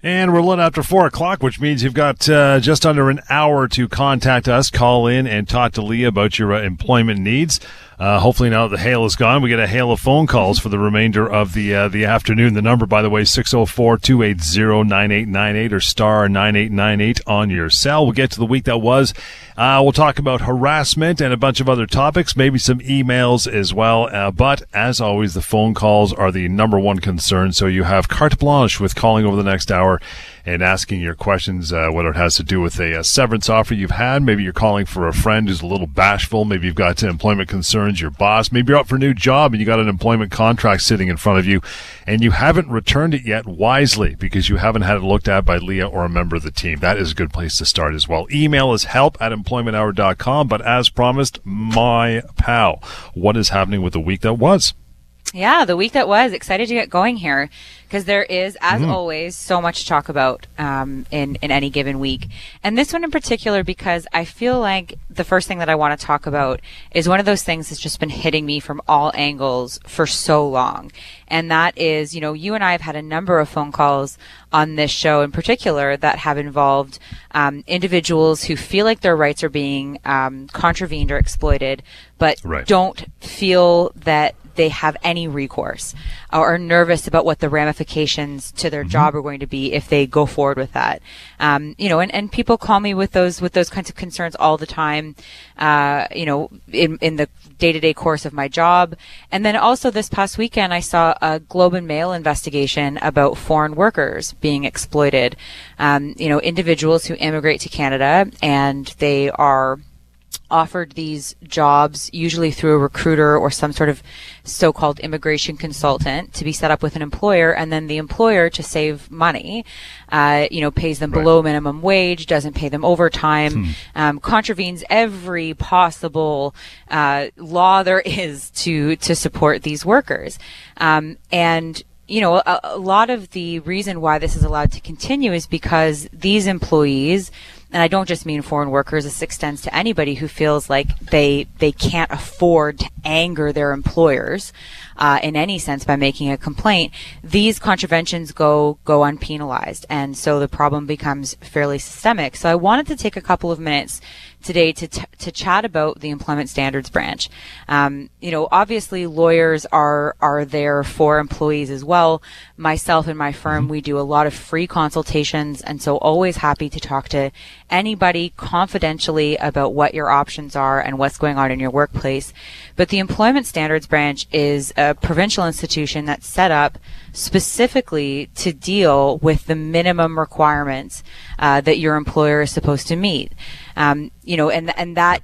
And we're little after four o'clock, which means you've got uh, just under an hour to contact us, call in, and talk to Lia about your uh, employment needs. Uh, hopefully now that the hail is gone, we get a hail of phone calls for the remainder of the uh, the afternoon. The number, by the way, 604-280-9898 or star 9898 on your cell. We'll get to the week that was. Uh, we'll talk about harassment and a bunch of other topics, maybe some emails as well. Uh, but as always, the phone calls are the number one concern. So you have carte blanche with calling over the next hour and asking your questions, uh, whether it has to do with a, a, severance offer you've had. Maybe you're calling for a friend who's a little bashful. Maybe you've got employment concerns, your boss. Maybe you're up for a new job and you got an employment contract sitting in front of you and you haven't returned it yet wisely because you haven't had it looked at by Lia or a member of the team. That is a good place to start as well. Email is help at employmenthour.com. But as promised, my pal, what is happening with the week that was? Yeah, the week that was. Excited to get going here because there is, as mm. always, so much to talk about um, in in any given week. And this one in particular, because I feel like the first thing that I want to talk about is one of those things that's just been hitting me from all angles for so long, and that is, you know, you and I have had a number of phone calls on this show in particular that have involved um, individuals who feel like their rights are being um, contravened or exploited, but right. don't feel that they have any recourse or are nervous about what the ramifications to their mm-hmm. job are going to be if they go forward with that. Um, you know, and, and people call me with those with those kinds of concerns all the time. Uh, you know, in in the day to day course of my job, and then also this past weekend I saw a Globe and Mail investigation about foreign workers being exploited. Um, you know, individuals who immigrate to Canada and they are offered these jobs, usually through a recruiter or some sort of so-called immigration consultant, to be set up with an employer, and then the employer to save money, uh, you know, pays them right. below minimum wage, doesn't pay them overtime, hmm. um, contravenes every possible uh, law there is to to support these workers, um, and you know, a, a lot of the reason why this is allowed to continue is because these employees and I don't just mean foreign workers. This extends to anybody who feels like they they can't afford to anger their employers uh, in any sense by making a complaint. These contraventions go go unpenalized, and so the problem becomes fairly systemic. So I wanted to take a couple of minutes today to, t- to chat about the employment standards branch. Um, you know, obviously lawyers are, are there for employees as well. Myself and my firm, we do a lot of free consultations. And so always happy to talk to anybody confidentially about what your options are and what's going on in your workplace. But the employment standards branch is a provincial institution that's set up specifically to deal with the minimum requirements uh, that your employer is supposed to meet. Um, you know, and and that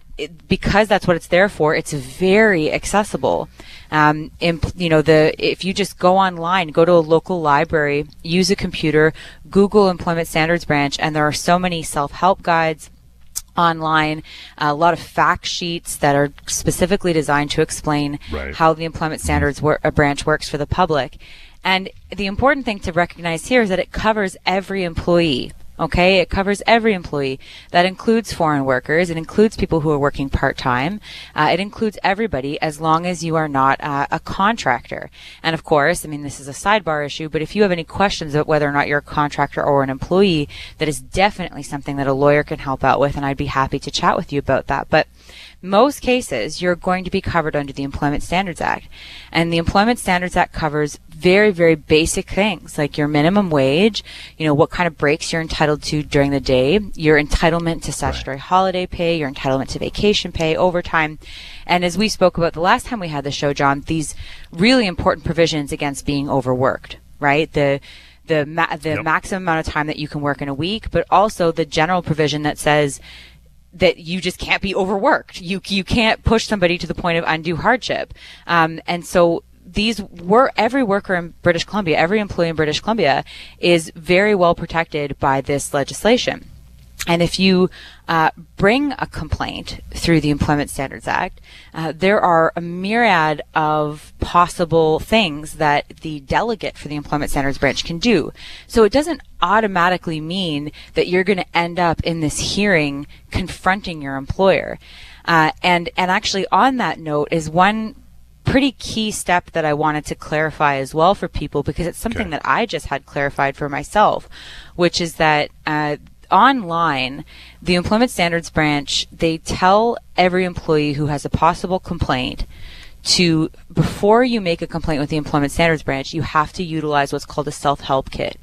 because that's what it's there for. It's very accessible. Um, you know, the if you just go online, go to a local library, use a computer, Google Employment Standards Branch, and there are so many self-help guides online, a lot of fact sheets that are specifically designed to explain right. how the employment standards wor- branch works for the public. And the important thing to recognize here is that it covers every employee. Okay, it covers every employee. That includes foreign workers. It includes people who are working part time. Uh, it includes everybody as long as you are not uh, a contractor. And of course, I mean, this is a sidebar issue, but if you have any questions about whether or not you're a contractor or an employee, that is definitely something that a lawyer can help out with, and I'd be happy to chat with you about that. But most cases, you're going to be covered under the Employment Standards Act. And the Employment Standards Act covers very, very basic things like your minimum wage, you know, what kind of breaks you're entitled to during the day, your entitlement to statutory right. holiday pay, your entitlement to vacation pay, overtime. And as we spoke about the last time we had the show, John, these really important provisions against being overworked, right? The, the, ma- the yep. maximum amount of time that you can work in a week, but also the general provision that says, that you just can't be overworked. You you can't push somebody to the point of undue hardship. Um, and so these were every worker in British Columbia, every employee in British Columbia is very well protected by this legislation. And if you uh, bring a complaint through the Employment Standards Act, uh, there are a myriad of possible things that the delegate for the Employment Standards Branch can do. So it doesn't automatically mean that you're going to end up in this hearing confronting your employer. Uh, and and actually, on that note, is one pretty key step that I wanted to clarify as well for people because it's something Okay. that I just had clarified for myself, which is that uh, online, the Employment Standards Branch they tell every employee who has a possible complaint to before you make a complaint with the Employment Standards Branch, you have to utilize what's called a self-help kit.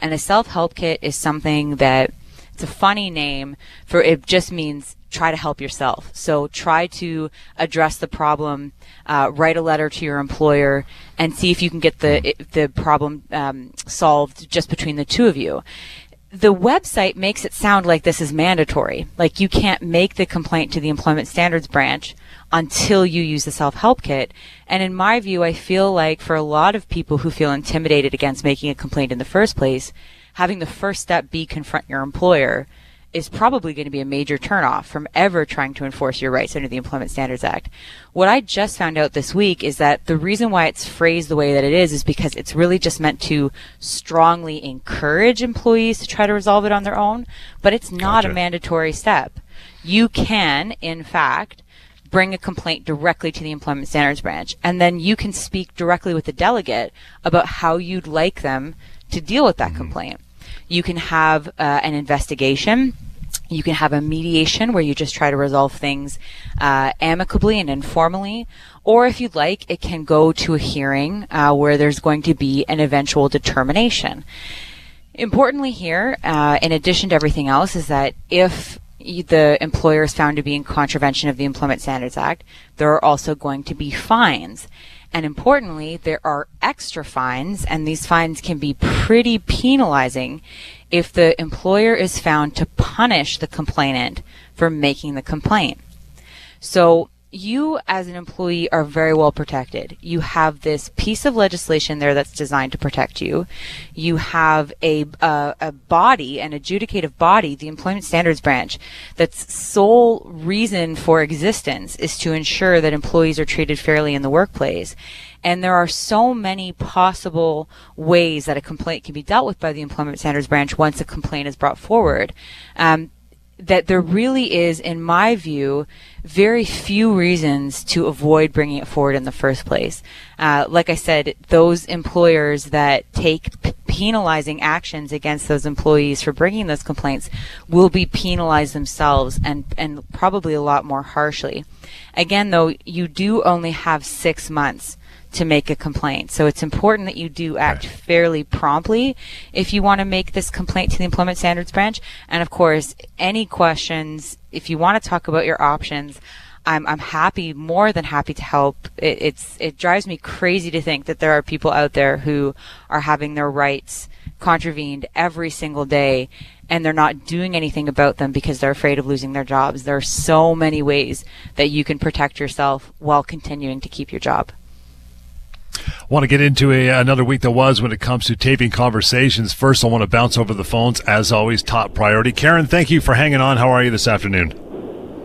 And a self-help kit is something that it's a funny name for it just means try to help yourself. So try to address the problem, uh, write a letter to your employer, and see if you can get the the problem um, solved just between the two of you. The website makes it sound like this is mandatory, like you can't make the complaint to the Employment Standards Branch until you use the self-help kit. And in my view, I feel like for a lot of people who feel intimidated against making a complaint in the first place, having the first step be confront your employer is probably going to be a major turnoff from ever trying to enforce your rights under the Employment Standards Act. What I just found out this week is that the reason why it's phrased the way that it is is because it's really just meant to strongly encourage employees to try to resolve it on their own, but it's not Gotcha. a mandatory step. You can, in fact, bring a complaint directly to the Employment Standards Branch, and then you can speak directly with the delegate about how you'd like them to deal with that complaint. You can have uh, an investigation. You can have a mediation where you just try to resolve things uh, amicably and informally. Or if you'd like, it can go to a hearing uh, where there's going to be an eventual determination. Importantly, here, uh, in addition to everything else, is that if the employer is found to be in contravention of the Employment Standards Act, there are also going to be fines. And importantly, there are extra fines, and these fines can be pretty penalizing if the employer is found to punish the complainant for making the complaint. So you as an employee are very well protected. You have this piece of legislation there that's designed to protect you. You have a, a, a body, an adjudicative body, the Employment Standards Branch, that's sole reason for existence is to ensure that employees are treated fairly in the workplace. And there are so many possible ways that a complaint can be dealt with by the Employment Standards Branch once a complaint is brought forward. Um, that there really is, in my view, very few reasons to avoid bringing it forward in the first place. Uh, like I said, those employers that take p- penalizing actions against those employees for bringing those complaints will be penalized themselves and, and probably a lot more harshly. Again, though, you do only have six months to make a complaint. So it's important that you do act fairly promptly if you want to make this complaint to the Employment Standards Branch. And of course, any questions, if you want to talk about your options, I'm, I'm happy, more than happy to help. It, it's, it drives me crazy to think that there are people out there who are having their rights contravened every single day and they're not doing anything about them because they're afraid of losing their jobs. There are so many ways that you can protect yourself while continuing to keep your job. Want to get into a, another week that was when it comes to taping conversations. First, I want to bounce over the phones, as always, top priority. Karen, thank you for hanging on. How are you this afternoon?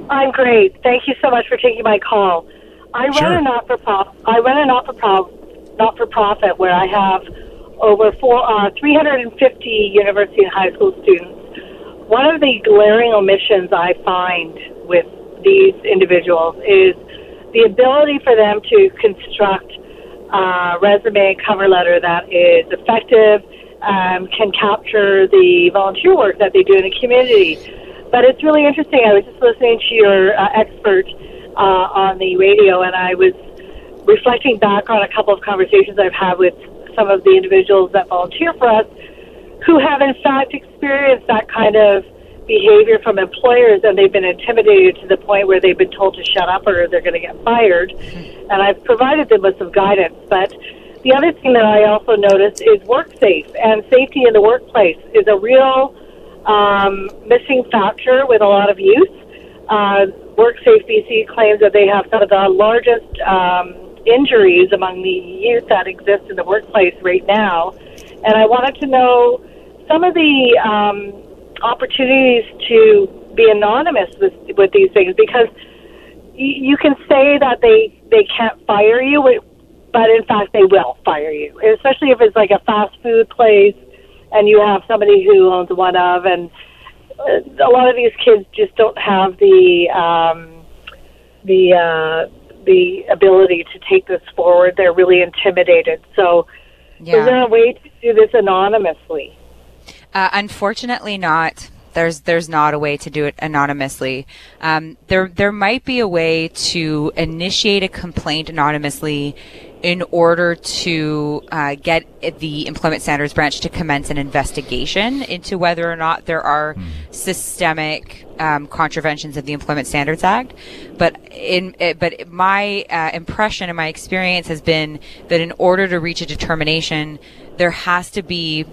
I'm great. Thank you so much for taking my call. I Sure. run a not for profit. I run a not for profit not for profit where I have over four, uh, 350 university and high school students. One of the glaring omissions I find with these individuals is the ability for them to construct a resume cover letter that is effective, um, can capture the volunteer work that they do in the community. But it's really interesting. I was just listening to your uh, expert uh, on the radio, and I was reflecting back on a couple of conversations I've had with some of the individuals that volunteer for us who have, in fact, experienced that kind of behavior from employers and they've been intimidated to the point where they've been told to shut up or they're going to get fired. And I've provided them with some guidance. But the other thing that I also noticed is work safe and safety in the workplace is a real um, missing factor with a lot of youth. Uh, WorkSafe BC claims that they have some of the largest um, injuries among the youth that exist in the workplace right now. And I wanted to know some of the um, opportunities to be anonymous with, with these things because you can say that they, they can't fire you, but in fact they will fire you, especially if it's like a fast food place and you have somebody who owns one of and uh, a lot of these kids just don't have the um, the uh, the ability to take this forward. They're really intimidated. So, Yeah. is there a way to do this anonymously? Uh, unfortunately, not. There's there's not a way to do it anonymously. Um, there there might be a way to initiate a complaint anonymously in order to uh, get the Employment Standards Branch to commence an investigation into whether or not there are systemic um, contraventions of the Employment Standards Act. But in uh, but my uh, impression and my experience has been that in order to reach a determination, there has to be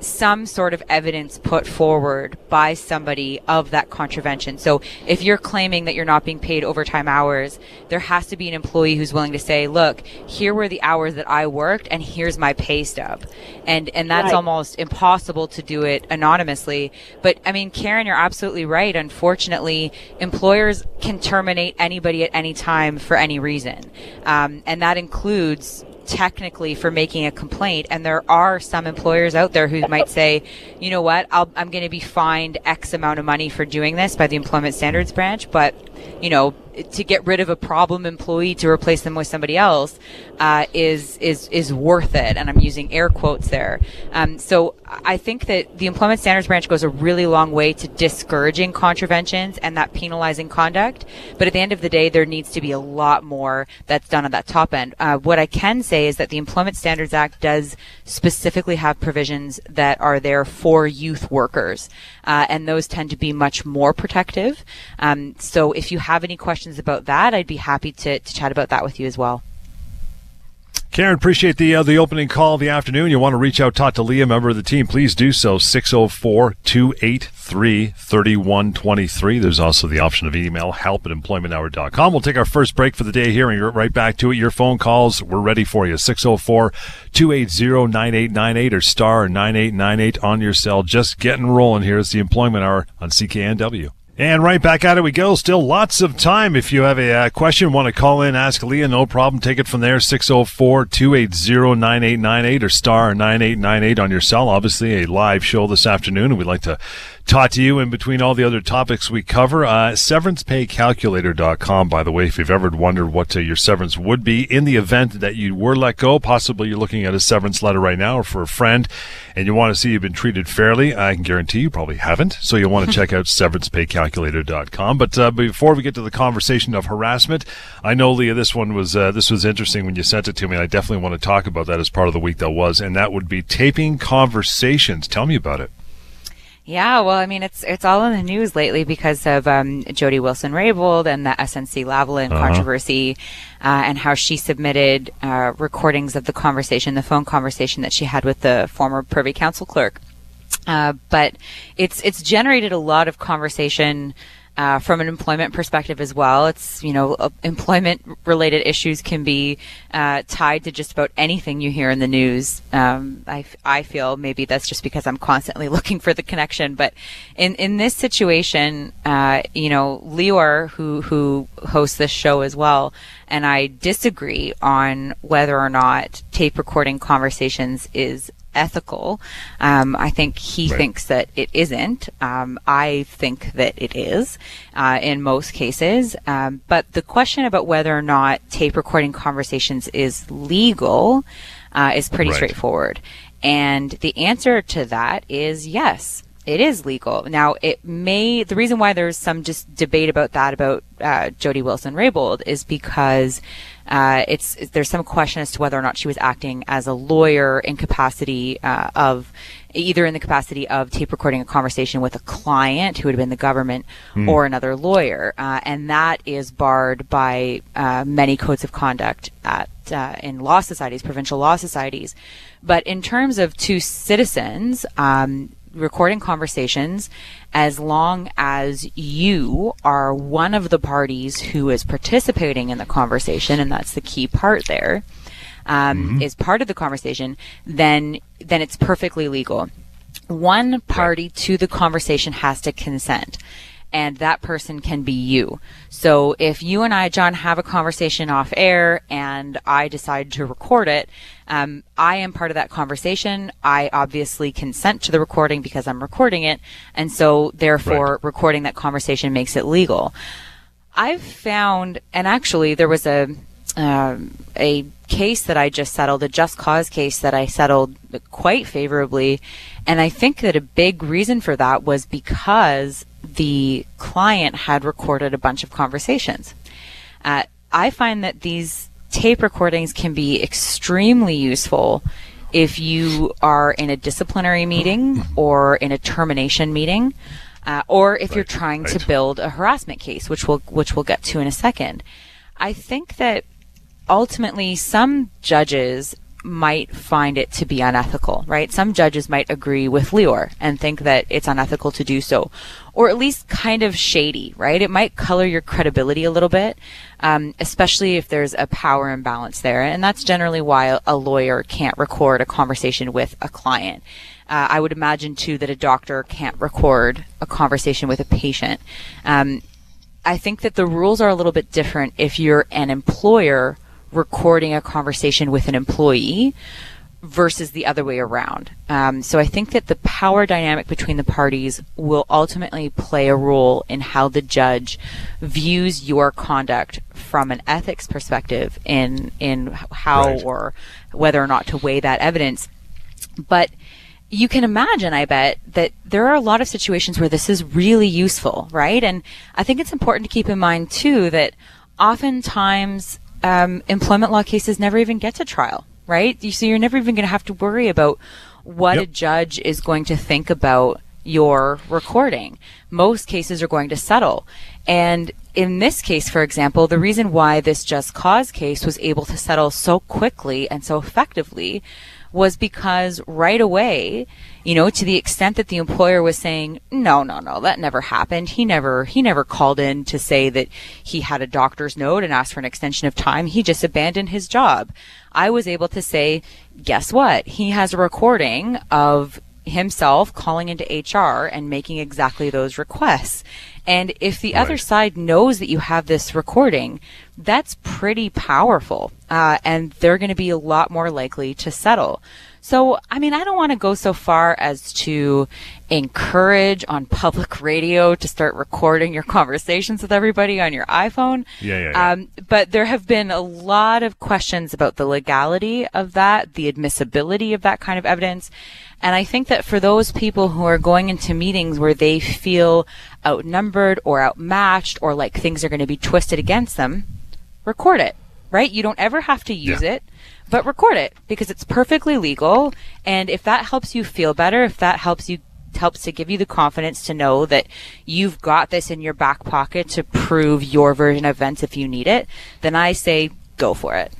some sort of evidence put forward by somebody of that contravention. So if you're claiming that you're not being paid overtime hours, there has to be an employee who's willing to say, look, here were the hours that I worked and here's my pay stub. And and that's Right. almost impossible to do it anonymously. But I mean, Karen, you're absolutely right. Unfortunately, employers can terminate anybody at any time for any reason. Um, and that includes technically for making a complaint and there are some employers out there who might say you know what? I'll, i'm going to be fined x amount of money for doing this by the employment standards branch but you know to get rid of a problem employee to replace them with somebody else uh, is is is worth it. And i'm using air quotes there. Um, so i think that the employment standards branch goes a really long way to discouraging contraventions and that penalizing conduct. But at the end of the day there needs to be a lot more that's done at that top end. Uh, what i can say is that the employment standards act does specifically have provisions that are there for youth workers uh, and those tend to be much more protective. Um, so if you have any questions about that i'd be happy to, to chat about that with you as well Karen, appreciate the uh, the opening call of the afternoon. You want to reach out, talk to Lia, member of the team, please do so. 604-283-3123. There's also the option of email, help at employmenthour.com. We'll take our first break for the day here and get right back to it. Your phone calls, we're ready for you. 604-280-9898 or star 9898 on your cell. Just getting rolling here. It's the Employment Hour on CKNW. And right back at it we go. Still lots of time. If you have a uh, question, want to call in, ask Lia, no problem. Take it from there, 604-280-9898 or star 9898 on your cell. Obviously a live show this afternoon and we'd like to talk to you in between all the other topics we cover. Uh, severancepaycalculator.com, by the way, if you've ever wondered what uh, your severance would be in the event that you were let go, possibly you're looking at a severance letter right now or for a friend and you want to see you've been treated fairly, I can guarantee you probably haven't. So you'll want to check out severancepaycalculator.com. But uh, before we get to the conversation of harassment, I know Lia, this one was uh, this was interesting when you sent it to me. And I definitely want to talk about that as part of the week that was, and that would be taping conversations. Tell me about it. Yeah, well, I mean, it's it's all in the news lately because of um, Jody Wilson Raybould and the SNC Lavalin Uh-huh. controversy, uh, and how she submitted uh, recordings of the conversation, the phone conversation that she had with the former Privy Council clerk. Uh, but it's it's generated a lot of conversation uh, from an employment perspective as well. It's you know uh, employment related issues can be uh, tied to just about anything you hear in the news. Um, I, I feel maybe that's just because I'm constantly looking for the connection. But in in this situation, uh, you know, Lior, who who hosts this show as well, and I disagree on whether or not tape recording conversations is ethical. Um, I think he Right. thinks that it isn't. Um, I think that it is uh, in most cases. Um, but the question about whether or not tape recording conversations is legal uh, is pretty Right. straightforward. And the answer to that is yes. It is legal. Now, it may, the reason why there's some just debate about that, about uh, Jody Wilson Raybould, is because uh, it's, there's some question as to whether or not she was acting as a lawyer in capacity uh, of, either in the capacity of tape recording a conversation with a client who had been the government or another lawyer. Uh, and that is barred by uh, many codes of conduct at, uh, in law societies, provincial law societies. But in terms of two citizens, um, recording conversations as long as you are one of the parties who is participating in the conversation, and that's the key part there, um, is part of the conversation, then then it's perfectly legal. One party to the conversation has to consent. And that person can be you. So if you and I, John, have a conversation off air and I decide to record it, um, I am part of that conversation. I obviously consent to the recording because I'm recording it. And so therefore Right. recording that conversation makes it legal. I've found, and actually, there was a um, a case that I just settled, a just cause case that I settled quite favorably, and I think that a big reason for that was because the client had recorded a bunch of conversations. Uh, I find that these tape recordings can be extremely useful if you are in a disciplinary meeting or in a termination meeting uh, or if right, you're trying right. to build a harassment case, which we'll which we'll get to in a second. I think that ultimately some judges might find it to be unethical, right? Some judges might agree with Lior and think that it's unethical to do so, or at least kind of shady, right? It might color your credibility a little bit, um, especially if there's a power imbalance there. And that's generally why a lawyer can't record a conversation with a client. Uh, I would imagine too that a doctor can't record a conversation with a patient. Um, I think that the rules are a little bit different if you're an employer recording a conversation with an employee versus the other way around. Um, so I think that the power dynamic between the parties will ultimately play a role in how the judge views your conduct from an ethics perspective in in how right. or whether or not to weigh that evidence. But you can imagine, I bet, that there are a lot of situations where this is really useful, right? And I think it's important to keep in mind too that oftentimes um, employment law cases never even get to trial, right? So you're never even going to have to worry about what yep. a judge is going to think about your recording. Most cases are going to settle. And in this case, for example, the reason why this just cause case was able to settle so quickly and so effectively was because right away, you know, to the extent that the employer was saying, no, no, no, that never happened. He never, he never called in to say that he had a doctor's note and asked for an extension of time. He just abandoned his job. I was able to say, guess what? He has a recording of himself calling into HR and making exactly those requests. And if the right. other side knows that you have this recording, that's pretty powerful. Uh, and they're going to be a lot more likely to settle. So, I mean, I don't want to go so far as to encourage on public radio to start recording your conversations with everybody on your iPhone. Yeah, yeah, yeah. Um, but there have been a lot of questions about the legality of that, the admissibility of that kind of evidence. And I think that for those people who are going into meetings where they feel outnumbered or outmatched or like things are going to be twisted against them, record it, right? You don't ever have to use yeah. it, but record it because it's perfectly legal. And if that helps you feel better, if that helps you helps to give you the confidence to know that you've got this in your back pocket to prove your version of events if you need it, then I say go for it.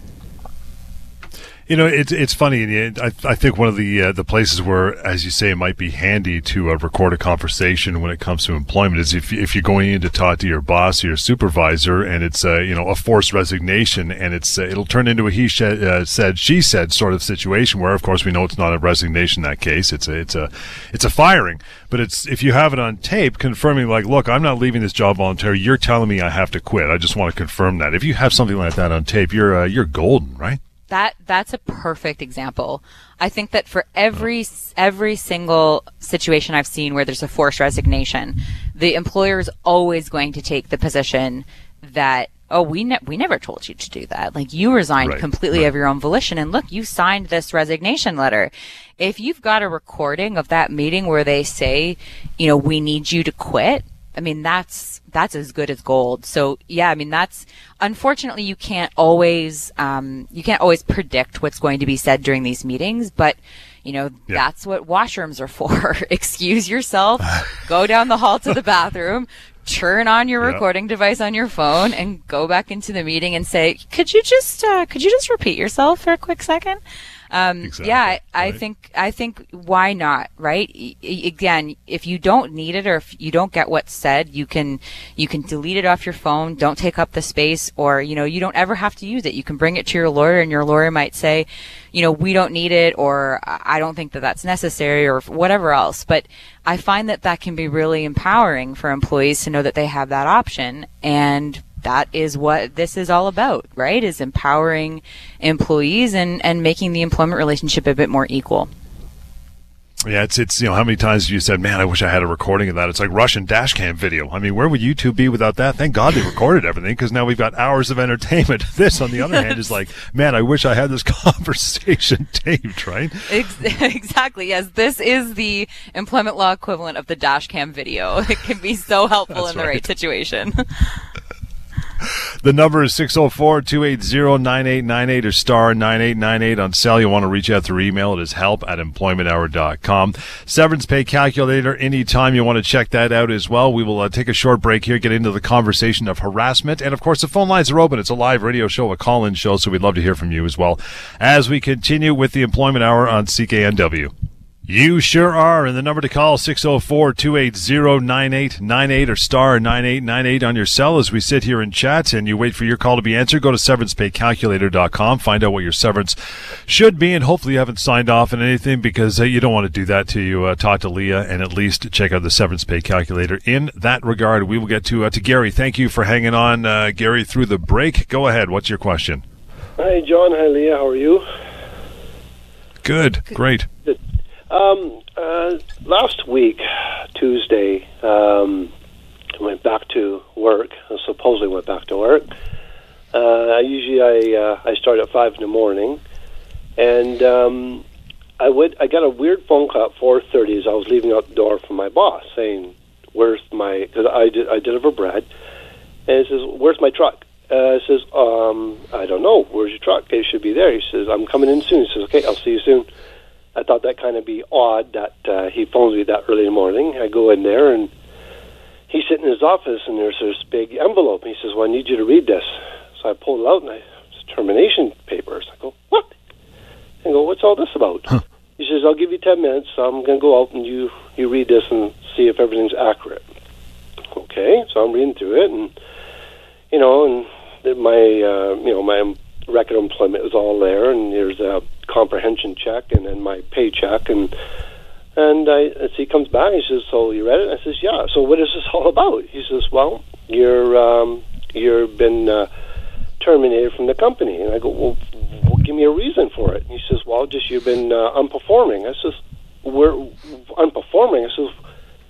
You know, it's it's funny. and I, I think one of the uh, the places where, as you say, it might be handy to uh, record a conversation when it comes to employment is if if you're going in to talk to your boss or your supervisor, and it's uh, you know a forced resignation, and it's uh, it'll turn into a he said, uh, said she said sort of situation where, of course, we know it's not a resignation in that case. It's a it's a it's a firing, but it's if you have it on tape confirming like, look, I'm not leaving this job voluntarily. You're telling me I have to quit. I just want to confirm that. If you have something like that on tape, you're uh, you're golden, right? That that's a perfect example. I think that for every every single situation I've seen where there's a forced resignation, the employer is always going to take the position that oh we ne- we never told you to do that. Like you resigned right, completely right. of your own volition and look, you signed this resignation letter. If you've got a recording of that meeting where they say, you know, we need you to quit, I mean, that's that's as good as gold. So yeah, I mean, that's unfortunately you can't always um, you can't always predict what's going to be said during these meetings, but you know yeah. that's what washrooms are for. Excuse yourself, go down the hall to the bathroom, turn on your recording device on your phone, and go back into the meeting and say, "Could you just uh, could you just repeat yourself for a quick second? Um, exactly, yeah, I, I think I think why not, right? again, if you don't need it or if you don't get what's said, you can you can delete it off your phone. Don't take up the space, or you know, you don't ever have to use it. You can bring it to your lawyer, and your lawyer might say, you know, we don't need it, or I don't think that that's necessary, or whatever else. But I find that that can be really empowering for employees to know that they have that option and that is what this is all about, right? Is empowering employees and, and making the employment relationship a bit more equal. Yeah, it's it's you know how many times have you said, "Man, I wish I had a recording of that." It's like Russian dash cam video. I mean, where would YouTube be without that? Thank God they recorded everything because now we've got hours of entertainment. This, on the other hand, is like, man, I wish I had this conversation taped. Right? Exactly. Yes, this is the employment law equivalent of the dash cam video. It can be so helpful in the right, right. situation. The number is 604-280-9898 or star 9898 on cell. You want to reach out through email. It is help at employmenthour.com. Severance pay calculator anytime you want to check that out as well. We will uh, take a short break here, get into the conversation of harassment. And of course, the phone lines are open. It's a live radio show, a call-in show, so we'd love to hear from you as well as we continue with the employment hour on CKNW. You sure are. And the number to call 604-280-9898 or star 9898 on your cell as we sit here and chat and you wait for your call to be answered. Go to severancepaycalculator.com. Find out what your severance should be and hopefully you haven't signed off on anything because uh, you don't want to do that till you uh, talk to Lia and at least check out the severance pay calculator. In that regard, we will get to uh, to Gary. Thank you for hanging on, uh, Gary, through the break. Go ahead. What's your question? Hi, John. Hi, Lia. How are you? Good. Great. Um, uh, last week, Tuesday, um, I went back to work. I supposedly went back to work. Uh, I usually, I uh, I start at five in the morning, and um, I would I got a weird phone call at four thirty as I was leaving out the door from my boss saying, "Where's my?" Because I did I deliver bread, and he says, "Where's my truck?" Uh, it says, um, "I don't know. Where's your truck? It should be there." He says, "I'm coming in soon." He says, "Okay, I'll see you soon." I thought that kind of be odd that uh, he phones me that early in the morning. I go in there and he's sitting in his office and there's this big envelope. He says, "Well, I need you to read this." So I pull it out and I it's termination papers. I go, "What?" I go, "What's all this about?" He says, "I'll give you ten minutes. So I'm going to go out and you you read this and see if everything's accurate." Okay, so I'm reading through it and you know and my uh, you know my record of employment is all there and there's a comprehension check and then my paycheck and and I as he comes back he says so you read it? I says yeah. So what is this all about? He says well you're um you've been uh, terminated from the company. And I go well, well give me a reason for it. And he says well just you've been uh, unperforming. I says we're unperforming? I says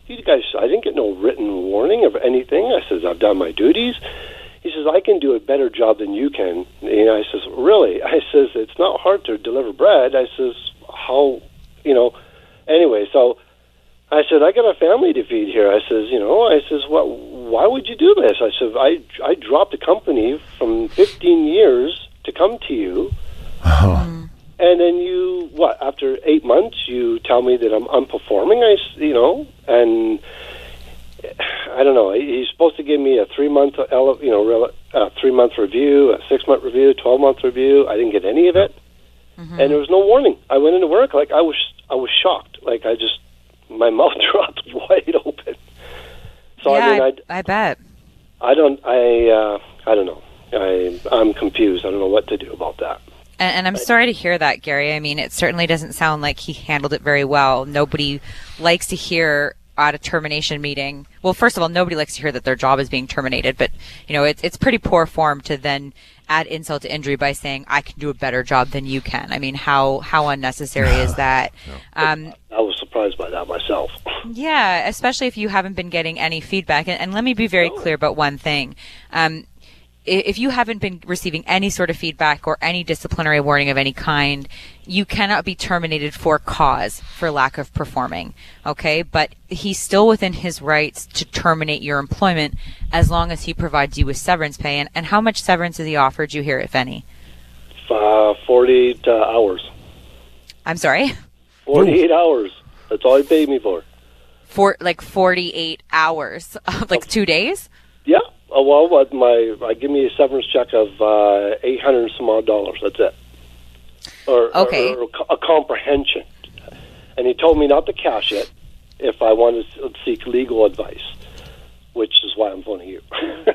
you guys I didn't get no written warning of anything. I says I've done my duties he says, I can do a better job than you can. And I says, really? I says, it's not hard to deliver bread. I says, how, you know, anyway, so I said, I got a family to feed here. I says, you know, I says, what, why would you do this? I said, I, I dropped a company from 15 years to come to you. Oh. And then you, what, after eight months, you tell me that I'm unperforming, I, you know, and I don't know. He's supposed to give me a three month, you know, a three month review, a six month review, twelve month review. I didn't get any of it, and there was no warning. I went into work like I was, I was shocked. Like I just, my mouth dropped wide open. So yeah, I mean, I, I bet. I, I don't, I, uh, I don't know. I, I'm confused. I don't know what to do about that. And, and I'm sorry to hear that, Gary. I mean, it certainly doesn't sound like he handled it very well. Nobody likes to hear at a termination meeting. Well, first of all, nobody likes to hear that their job is being terminated, but you know, it's it's pretty poor form to then add insult to injury by saying I can do a better job than you can. I mean, how how unnecessary is that? Um, I was surprised by that myself. yeah, especially if you haven't been getting any feedback. And, and let me be very clear about one thing. Um, i- if you haven't been receiving any sort of feedback or any disciplinary warning of any kind, you cannot be terminated for cause for lack of performing. Okay, but he's still within his rights to terminate your employment as long as he provides you with severance pay. And, and how much severance has he offered you here, if any? Uh, 48 uh, hours. I'm sorry, 48 hours. That's all he paid me for. for like 48 hours, like two days. Uh, well, what my I give me a severance check of uh, eight hundred and some odd dollars. That's it. Or, Okay. or, or a comprehension, and he told me not to cash it if I wanted to seek legal advice, which is why I'm phoning you.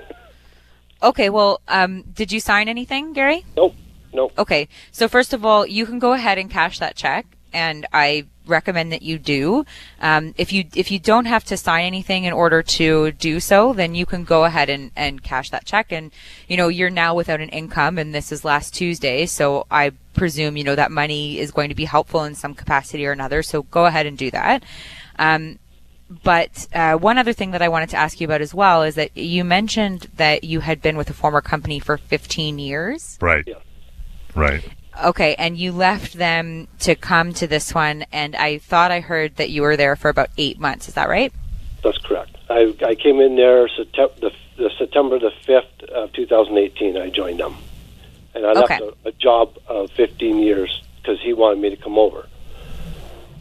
Okay, well, um, did you sign anything, Gary? nope, nope. Okay, so first of all, you can go ahead and cash that check. And I recommend that you do. Um, if you if you don't have to sign anything in order to do so, then you can go ahead and, and cash that check. And you know you're now without an income, and this is last Tuesday, so I presume you know that money is going to be helpful in some capacity or another. So go ahead and do that. Um, but uh, one other thing that I wanted to ask you about as well is that you mentioned that you had been with a former company for 15 years. Right. Yeah. Right. Okay, and you left them to come to this one, and I thought I heard that you were there for about eight months. Is that right? That's correct. I, I came in there September the, the September the fifth of 2018. I joined them, and I Okay. left a, a job of 15 years because he wanted me to come over.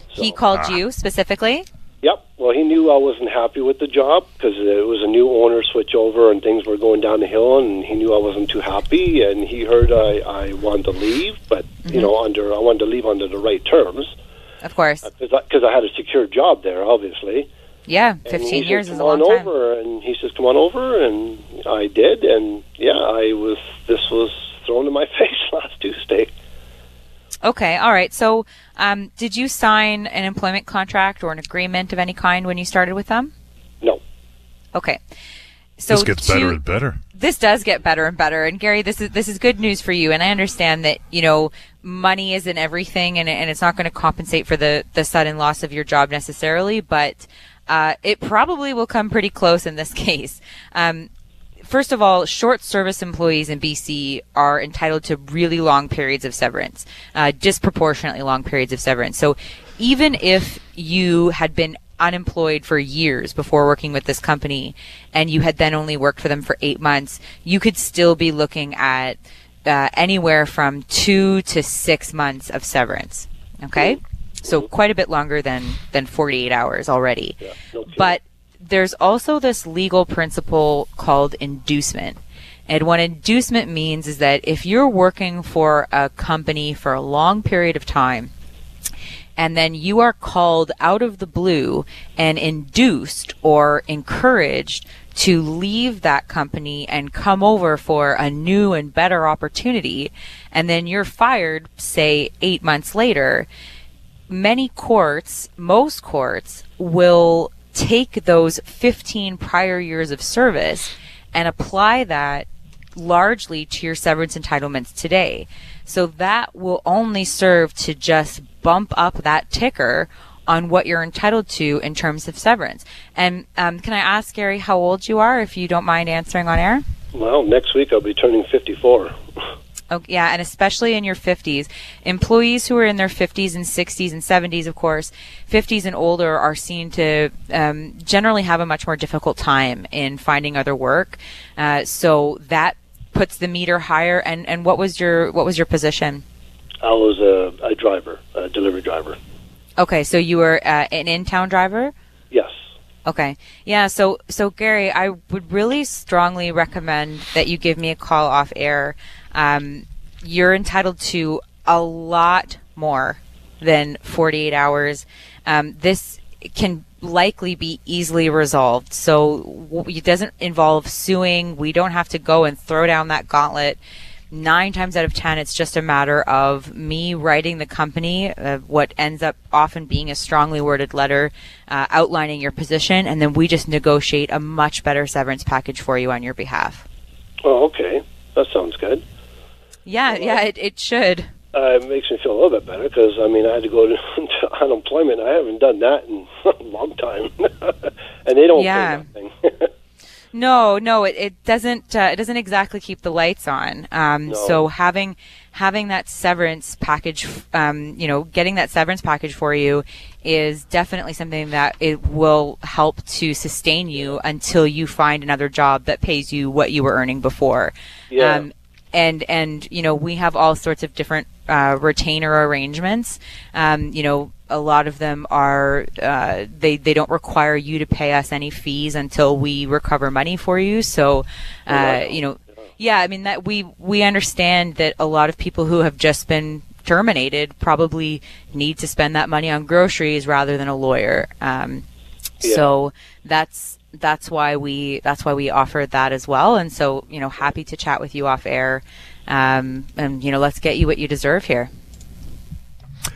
he called Ah. you specifically. Yep. Well, he knew I wasn't happy with the job because it was a new owner switch over and things were going down the hill, and he knew I wasn't too happy. And he heard I, I wanted to leave, but you mm-hmm. know, under I wanted to leave under the right terms Of course. Uh, because I, 'cause I had a secure job there, obviously. Yeah, 15 years said, is a come long on time. over, and he says, "Come on over," and I did, and yeah, I was. This was thrown in my face last Tuesday. Okay, all right. So, um, did you sign an employment contract or an agreement of any kind when you started with them? No, Okay. So this gets to- better and better. this does get better and better. And Gary, this is this is good news for you. And I understand that you know money isn't everything, and and it's not going to compensate for the the sudden loss of your job necessarily, but uh, it probably will come pretty close in this case. Um, First of all, short service employees in BC are entitled to really long periods of severance, uh, disproportionately long periods of severance. So even if you had been unemployed for years before working with this company and you had then only worked for them for eight months, you could still be looking at uh, anywhere from two to six months of severance. Okay? So quite a bit longer than, than 48 hours already. yeah. But there's also this legal principle called inducement. And what inducement means is that if you're working for a company for a long period of time, and then you are called out of the blue and induced or encouraged to leave that company and come over for a new and better opportunity, and then you're fired, say, eight months later, many courts, most courts, will take those 15 prior years of service and apply that largely to your severance entitlements today. So that will only serve to just bump up that ticker on what you're entitled to in terms of severance. And um, can I ask, Gary, how old you are, if you don't mind answering on air? well, next week I'll be turning 54. Oh, yeah, and especially in your 50s. Employees who are in their 50s and 60s and 70s, of course, 50s and older are seen to um, generally have a much more difficult time in finding other work. Uh, so that puts the meter higher. And, and what was your what was your position? I was a, a driver, a delivery driver. Okay, so you were uh, an in-town driver. Yes. Okay. Yeah. So, so Gary, I would really strongly recommend that you give me a call off air. Um, you're entitled to a lot more than 48 hours. Um, this can likely be easily resolved. So it doesn't involve suing. We don't have to go and throw down that gauntlet. Nine times out of ten, it's just a matter of me writing the company uh, what ends up often being a strongly worded letter uh, outlining your position, and then we just negotiate a much better severance package for you on your behalf. Oh, okay. That sounds good. Yeah, yeah, it, it should. Uh, it makes me feel a little bit better because I mean I had to go to, to unemployment. I haven't done that in a long time, and they don't Yeah. pay nothing. No, no, it, it doesn't. Uh, it doesn't exactly keep the lights on. Um, No. So having having that severance package, um, you know, getting that severance package for you is definitely something that it will help to sustain you until you find another job that pays you what you were earning before. Yeah. Um, and and you know we have all sorts of different uh, retainer arrangements. Um, you know, a lot of them are uh, they they don't require you to pay us any fees until we recover money for you. So, uh, you know, yeah, I mean that we we understand that a lot of people who have just been terminated probably need to spend that money on groceries rather than a lawyer. Um, Yeah. So that's that's why we that's why we offered that as well. And so you know, happy to chat with you off air. Um, and you know, let's get you what you deserve here.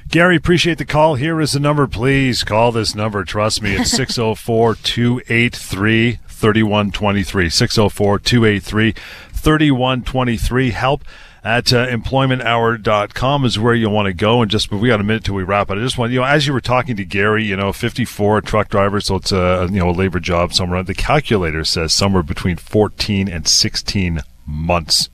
Gary, appreciate the call. Here is the number. Please call this number. Trust me, it's 604 283 3123. 604 283 3123. Help at uh, employmenthour.com is where you want to go. And just, we got a minute till we wrap it. I just want, you know, as you were talking to Gary, you know, 54 truck driver, so it's a, you know, a labor job somewhere. The calculator says somewhere between 14 and 16 months.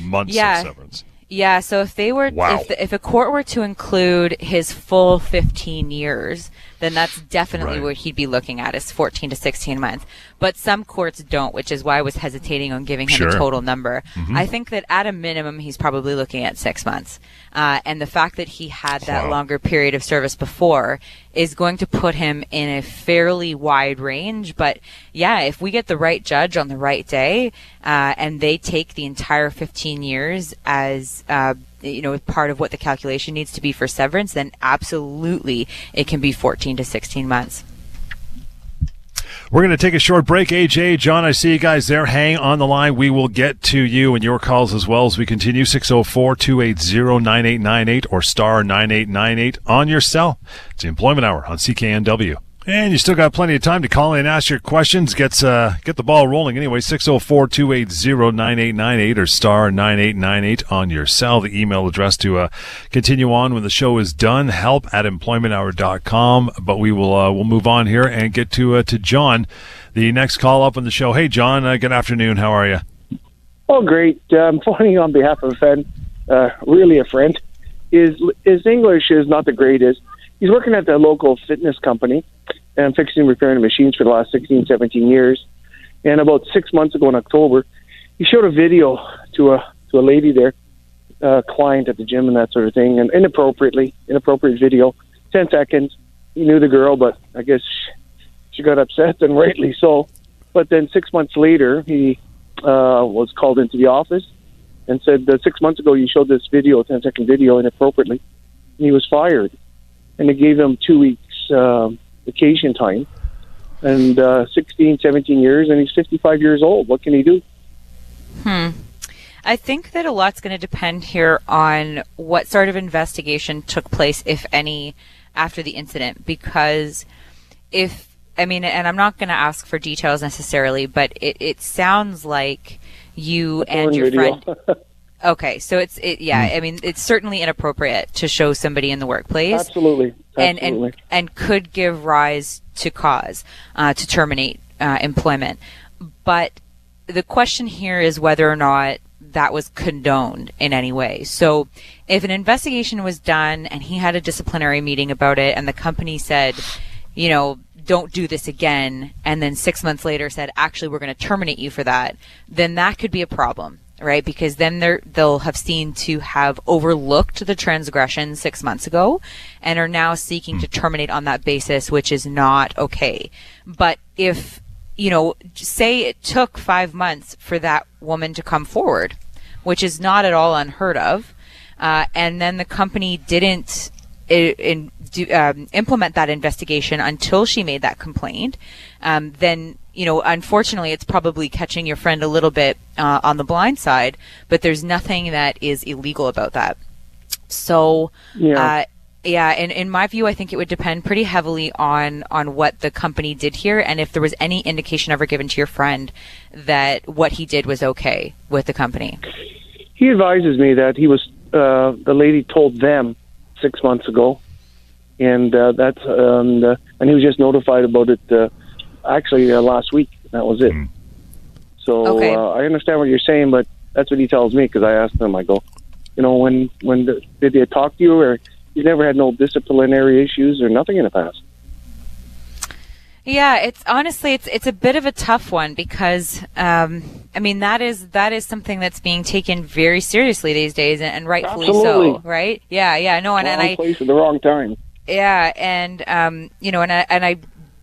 Months Yeah. of severance. Yeah, so if they were, Wow. if, the, if a court were to include his full 15 years, then that's definitely Right. what he'd be looking at is 14 to 16 months. But some courts don't, which is why I was hesitating on giving him Sure. a total number. I think that at a minimum, he's probably looking at six months. Uh, and the fact that he had that Wow. longer period of service before is going to put him in a fairly wide range. But yeah, if we get the right judge on the right day, uh, and they take the entire 15 years as, uh, you know, part of what the calculation needs to be for severance, then absolutely it can be 14 to 16 months. We're going to take a short break. AJ, John, I see you guys there. Hang on the line. We will get to you and your calls as well as we continue. 604 280 9898 or star 9898 on your cell. It's the Employment Hour on CKNW. And you still got plenty of time to call in and ask your questions. Get, uh, get the ball rolling anyway. 604 280 9898 or star 9898 on your cell. The email address to uh, continue on when the show is done. Help at employmenthour.com. But we will uh, we'll move on here and get to uh, to John, the next call up on the show. Hey, John. Uh, good afternoon. How are you? Oh, great. Uh, I'm phoning on behalf of a friend, really a friend. His, his English is not the greatest. He's working at the local fitness company and fixing and repairing machines for the last 16, 17 years. And about six months ago in October, he showed a video to a to a lady there, a client at the gym and that sort of thing, and inappropriately, inappropriate video, 10 seconds. He knew the girl, but I guess she got upset, and rightly so. But then six months later, he uh, was called into the office and said that six months ago you showed this video, 10 second video, inappropriately, and he was fired. And they gave him two weeks um vacation time and uh, 16, 17 years, and he's 55 years old. What can he do? Hmm. I think that a lot's going to depend here on what sort of investigation took place, if any, after the incident. Because if, I mean, and I'm not going to ask for details necessarily, but it, it sounds like you and your video. friend. Okay, so it's it yeah, I mean it's certainly inappropriate to show somebody in the workplace Absolutely. and Absolutely. and and could give rise to cause uh, to terminate uh, employment. But the question here is whether or not that was condoned in any way. So, if an investigation was done and he had a disciplinary meeting about it, and the company said, you know, don't do this again, and then six months later said, actually, we're going to terminate you for that, then that could be a problem. Right, because then they're, they'll have seen to have overlooked the transgression six months ago, and are now seeking to terminate on that basis, which is not okay. But if you know, say it took five months for that woman to come forward, which is not at all unheard of, uh, and then the company didn't in, do, um, implement that investigation until she made that complaint, um, then you know, unfortunately, it's probably catching your friend a little bit uh, on the blind side. But there's nothing that is illegal about that. So, Yeah. uh, yeah, and in my view, I think it would depend pretty heavily on on what the company did here, and if there was any indication ever given to your friend that what he did was okay with the company. he advises me that he was uh, the lady told them six months ago, and uh, that's um, the, and he was just notified about it uh, actually uh, last week. That was it. So Okay. uh, I understand what you're saying, but that's what he tells me because I asked him. I go, you know, when when the, did they talk to you, or he's never had no disciplinary issues or nothing in the past. Yeah, it's honestly it's it's a bit of a tough one because um, I mean that is that is something that's being taken very seriously these days and, and rightfully so, right? Yeah, yeah, no, and, and I place at the wrong time. Yeah, and um, you know, and I, and I,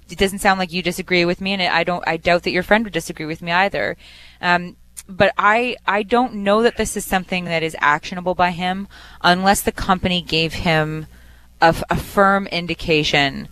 it doesn't sound like you disagree with me, and I don't, I doubt that your friend would disagree with me either. Um, but I, I don't know that this is something that is actionable by him unless the company gave him a firm indication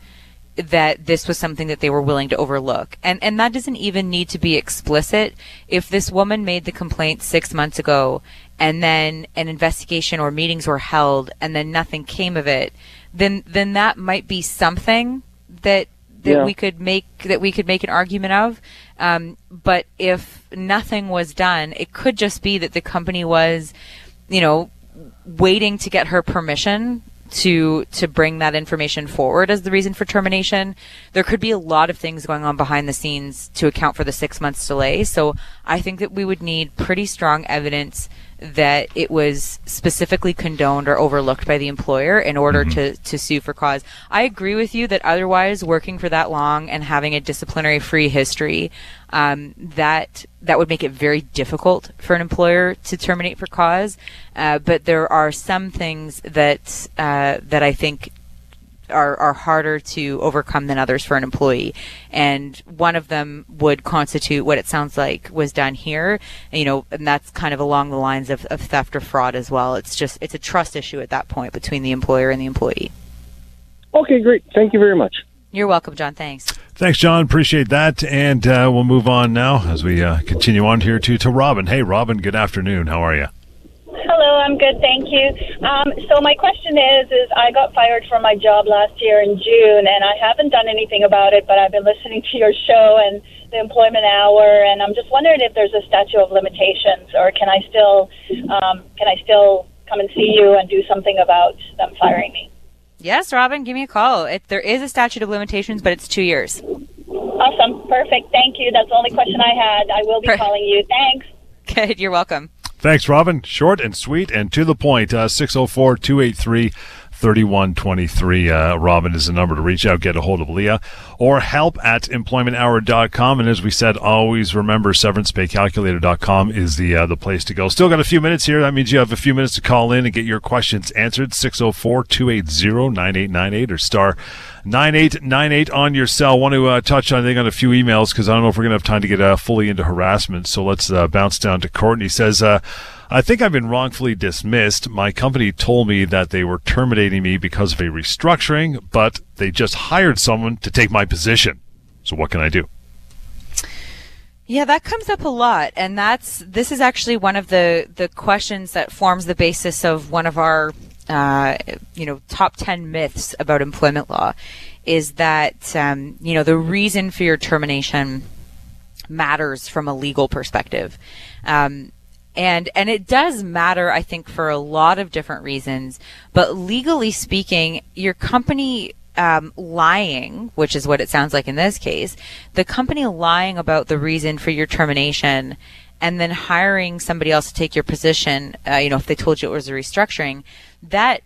that this was something that they were willing to overlook. And and that doesn't even need to be explicit. If this woman made the complaint 6 months ago and then an investigation or meetings were held and then nothing came of it, then then that might be something that that Yeah. we could make that we could make an argument of. Um, but if nothing was done, it could just be that the company was, you know, waiting to get her permission to to bring that information forward as the reason for termination. There could be a lot of things going on behind the scenes to account for the six months delay. So I think that we would need pretty strong evidence that it was specifically condoned or overlooked by the employer in order to, to sue for cause. I agree with you that otherwise working for that long and having a disciplinary free history, um, that that would make it very difficult for an employer to terminate for cause. Uh, but there are some things that uh, that I think are, are harder to overcome than others for an employee. And one of them would constitute what it sounds like was done here. And, you know, and that's kind of along the lines of, of theft or fraud as well. It's just, it's a trust issue at that point between the employer and the employee. Okay, great. Thank you very much. You're welcome, John. Thanks. Thanks, John. Appreciate that. And uh, we'll move on now as we uh, continue on here to, to Robin. Hey, Robin, good afternoon. How are you? Hello, I'm good, thank you. Um, so my question is, is I got fired from my job last year in June, and I haven't done anything about it, but I've been listening to your show and the employment hour, and I'm just wondering if there's a statute of limitations, or can I still, um, can I still come and see you and do something about them firing me? Yes, Robin, give me a call. It, there is a statute of limitations, but it's two years. Awesome, perfect, thank you. That's the only question I had. I will be calling you. Thanks. Good. You're welcome. Thanks, Robin. Short and sweet and to the point. Uh, 604 283 3123. Uh, Robin is the number to reach out, get a hold of Lia, or help at employmenthour.com. And as we said, always remember severancepaycalculator.com is the uh, the place to go. Still got a few minutes here. That means you have a few minutes to call in and get your questions answered. 604 280 9898 or star 9898 on your cell. Want to uh, touch on, I think, on a few emails because I don't know if we're going to have time to get uh, fully into harassment. So let's uh, bounce down to Courtney. Says, uh, I think I've been wrongfully dismissed. My company told me that they were terminating me because of a restructuring, but they just hired someone to take my position. So what can I do? Yeah, that comes up a lot, and that's this is actually one of the the questions that forms the basis of one of our uh, you know top ten myths about employment law, is that um, you know the reason for your termination matters from a legal perspective. Um, and and it does matter i think for a lot of different reasons but legally speaking your company um, lying which is what it sounds like in this case the company lying about the reason for your termination and then hiring somebody else to take your position uh, you know if they told you it was a restructuring that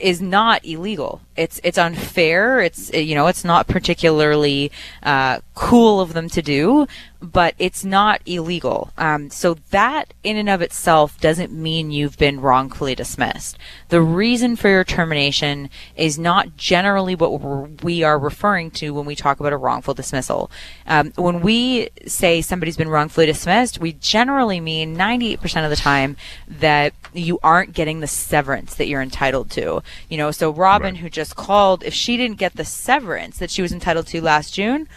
is not illegal. It's it's unfair. It's you know it's not particularly uh, cool of them to do, but it's not illegal. Um, so that in and of itself doesn't mean you've been wrongfully dismissed. The reason for your termination is not generally what we're, referring to when we talk about a wrongful dismissal. Um, when we say somebody's been wrongfully dismissed, we generally mean 98% of the time that you aren't getting the severance that you're entitled to. You know, so Robin, Right. who just called, if she didn't get the severance that she was entitled to last June,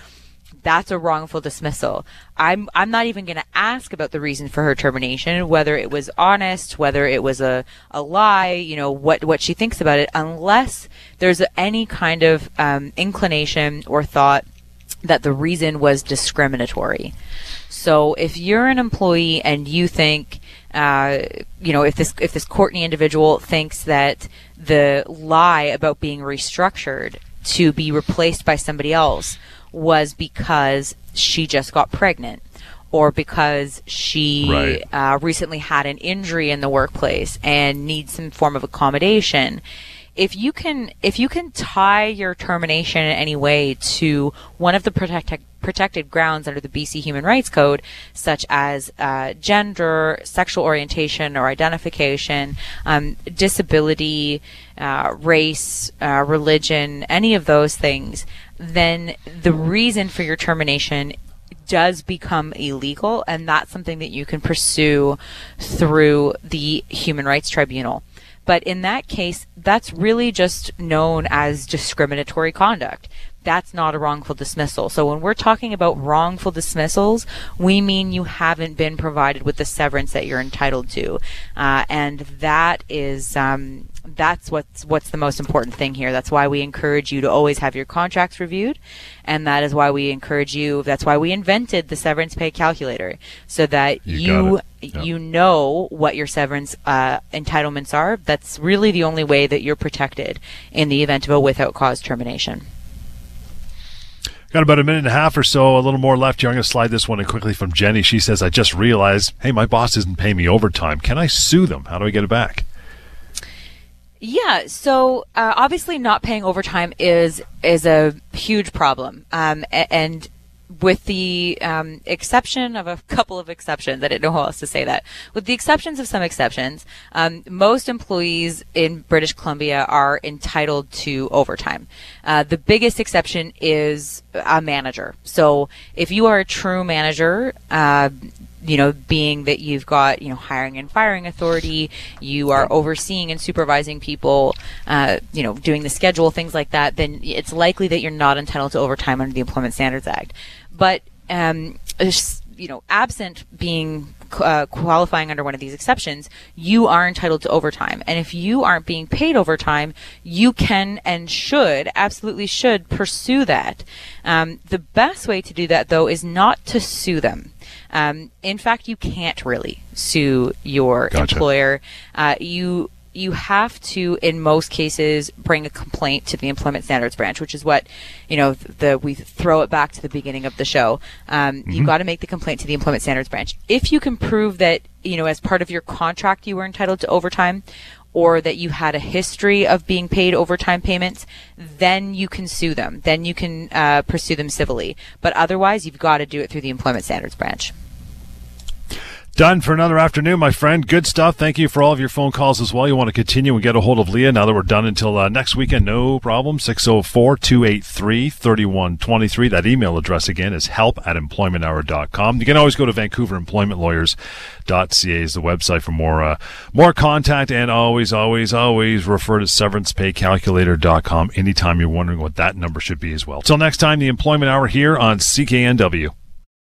that's a wrongful dismissal. I'm I'm not even going to ask about the reason for her termination, whether it was honest, whether it was a, a lie, you know, what what she thinks about it, unless there's any kind of um, inclination or thought that the reason was discriminatory. So if you're an employee and you think, uh, you know, if this if this Courtney individual thinks that the lie about being restructured to be replaced by somebody else was because she just got pregnant or because she Right. uh, recently had an injury in the workplace and needs some form of accommodation if you can if you can tie your termination in any way to one of the protected grounds under the BC Human Rights Code, such as uh, gender, sexual orientation or identification, um, disability, uh, race, uh, religion, any of those things, then the reason for your termination does become illegal, and that's something that you can pursue through the Human Rights Tribunal. But in that case, that's really just known as discriminatory conduct. that's not a wrongful dismissal. So when we're talking about wrongful dismissals, we mean you haven't been provided with the severance that you're entitled to, uh, and that is um, that's what's what's the most important thing here. That's why we encourage you to always have your contracts reviewed, and that is why we encourage you. That's why we invented the severance pay calculator, so that you you, you know what your severance uh, entitlements are. That's really the only way that you're protected in the event of a without cause termination. Got about a minute and a half or so, a little more left here. I'm going to slide this one in quickly from Jenny. She says, I just realized, hey, my boss isn't paying me overtime. Can I sue them? How do I get it back? Yeah, so uh, obviously not paying overtime is is a huge problem, um, and with the um, exception of a couple of exceptions, I didn't know how else to say that. With the exceptions of some exceptions, um, most employees in British Columbia are entitled to overtime. Uh, the biggest exception is a manager. So if you are a true manager, uh, you know, being that you've got, you know, hiring and firing authority, you are overseeing and supervising people, uh, you know, doing the schedule, things like that, then it's likely that you're not entitled to overtime under the Employment Standards Act. But, um, you know, absent being uh, qualifying under one of these exceptions, you are entitled to overtime. And if you aren't being paid overtime, you can and should, absolutely should pursue that. Um, the best way to do that, though, is not to sue them. Um, in fact, you can't really sue your Gotcha. employer. Uh, you you have to, in most cases, bring a complaint to the Employment Standards Branch, which is what you know. The we throw it back to the beginning of the show. Um, You've got to make the complaint to the Employment Standards Branch. If you can prove that you know, as part of your contract, you were entitled to overtime, or that you had a history of being paid overtime payments, then you can sue them. Then you can uh, pursue them civilly. But otherwise, you've got to do it through the Employment Standards Branch. Done for another afternoon, my friend. Good stuff. Thank you for all of your phone calls as well. You want to continue and get a hold of Lia now that we're done until uh, next weekend, no problem. 604 283 3123. That email address again is help at employmenthour.com. You can always go to vancouveremploymentlawyers.ca is the website for more uh, more contact and always, always, always refer to severancepaycalculator.com anytime you're wondering what that number should be as well. Till next time, the Employment Hour here on CKNW.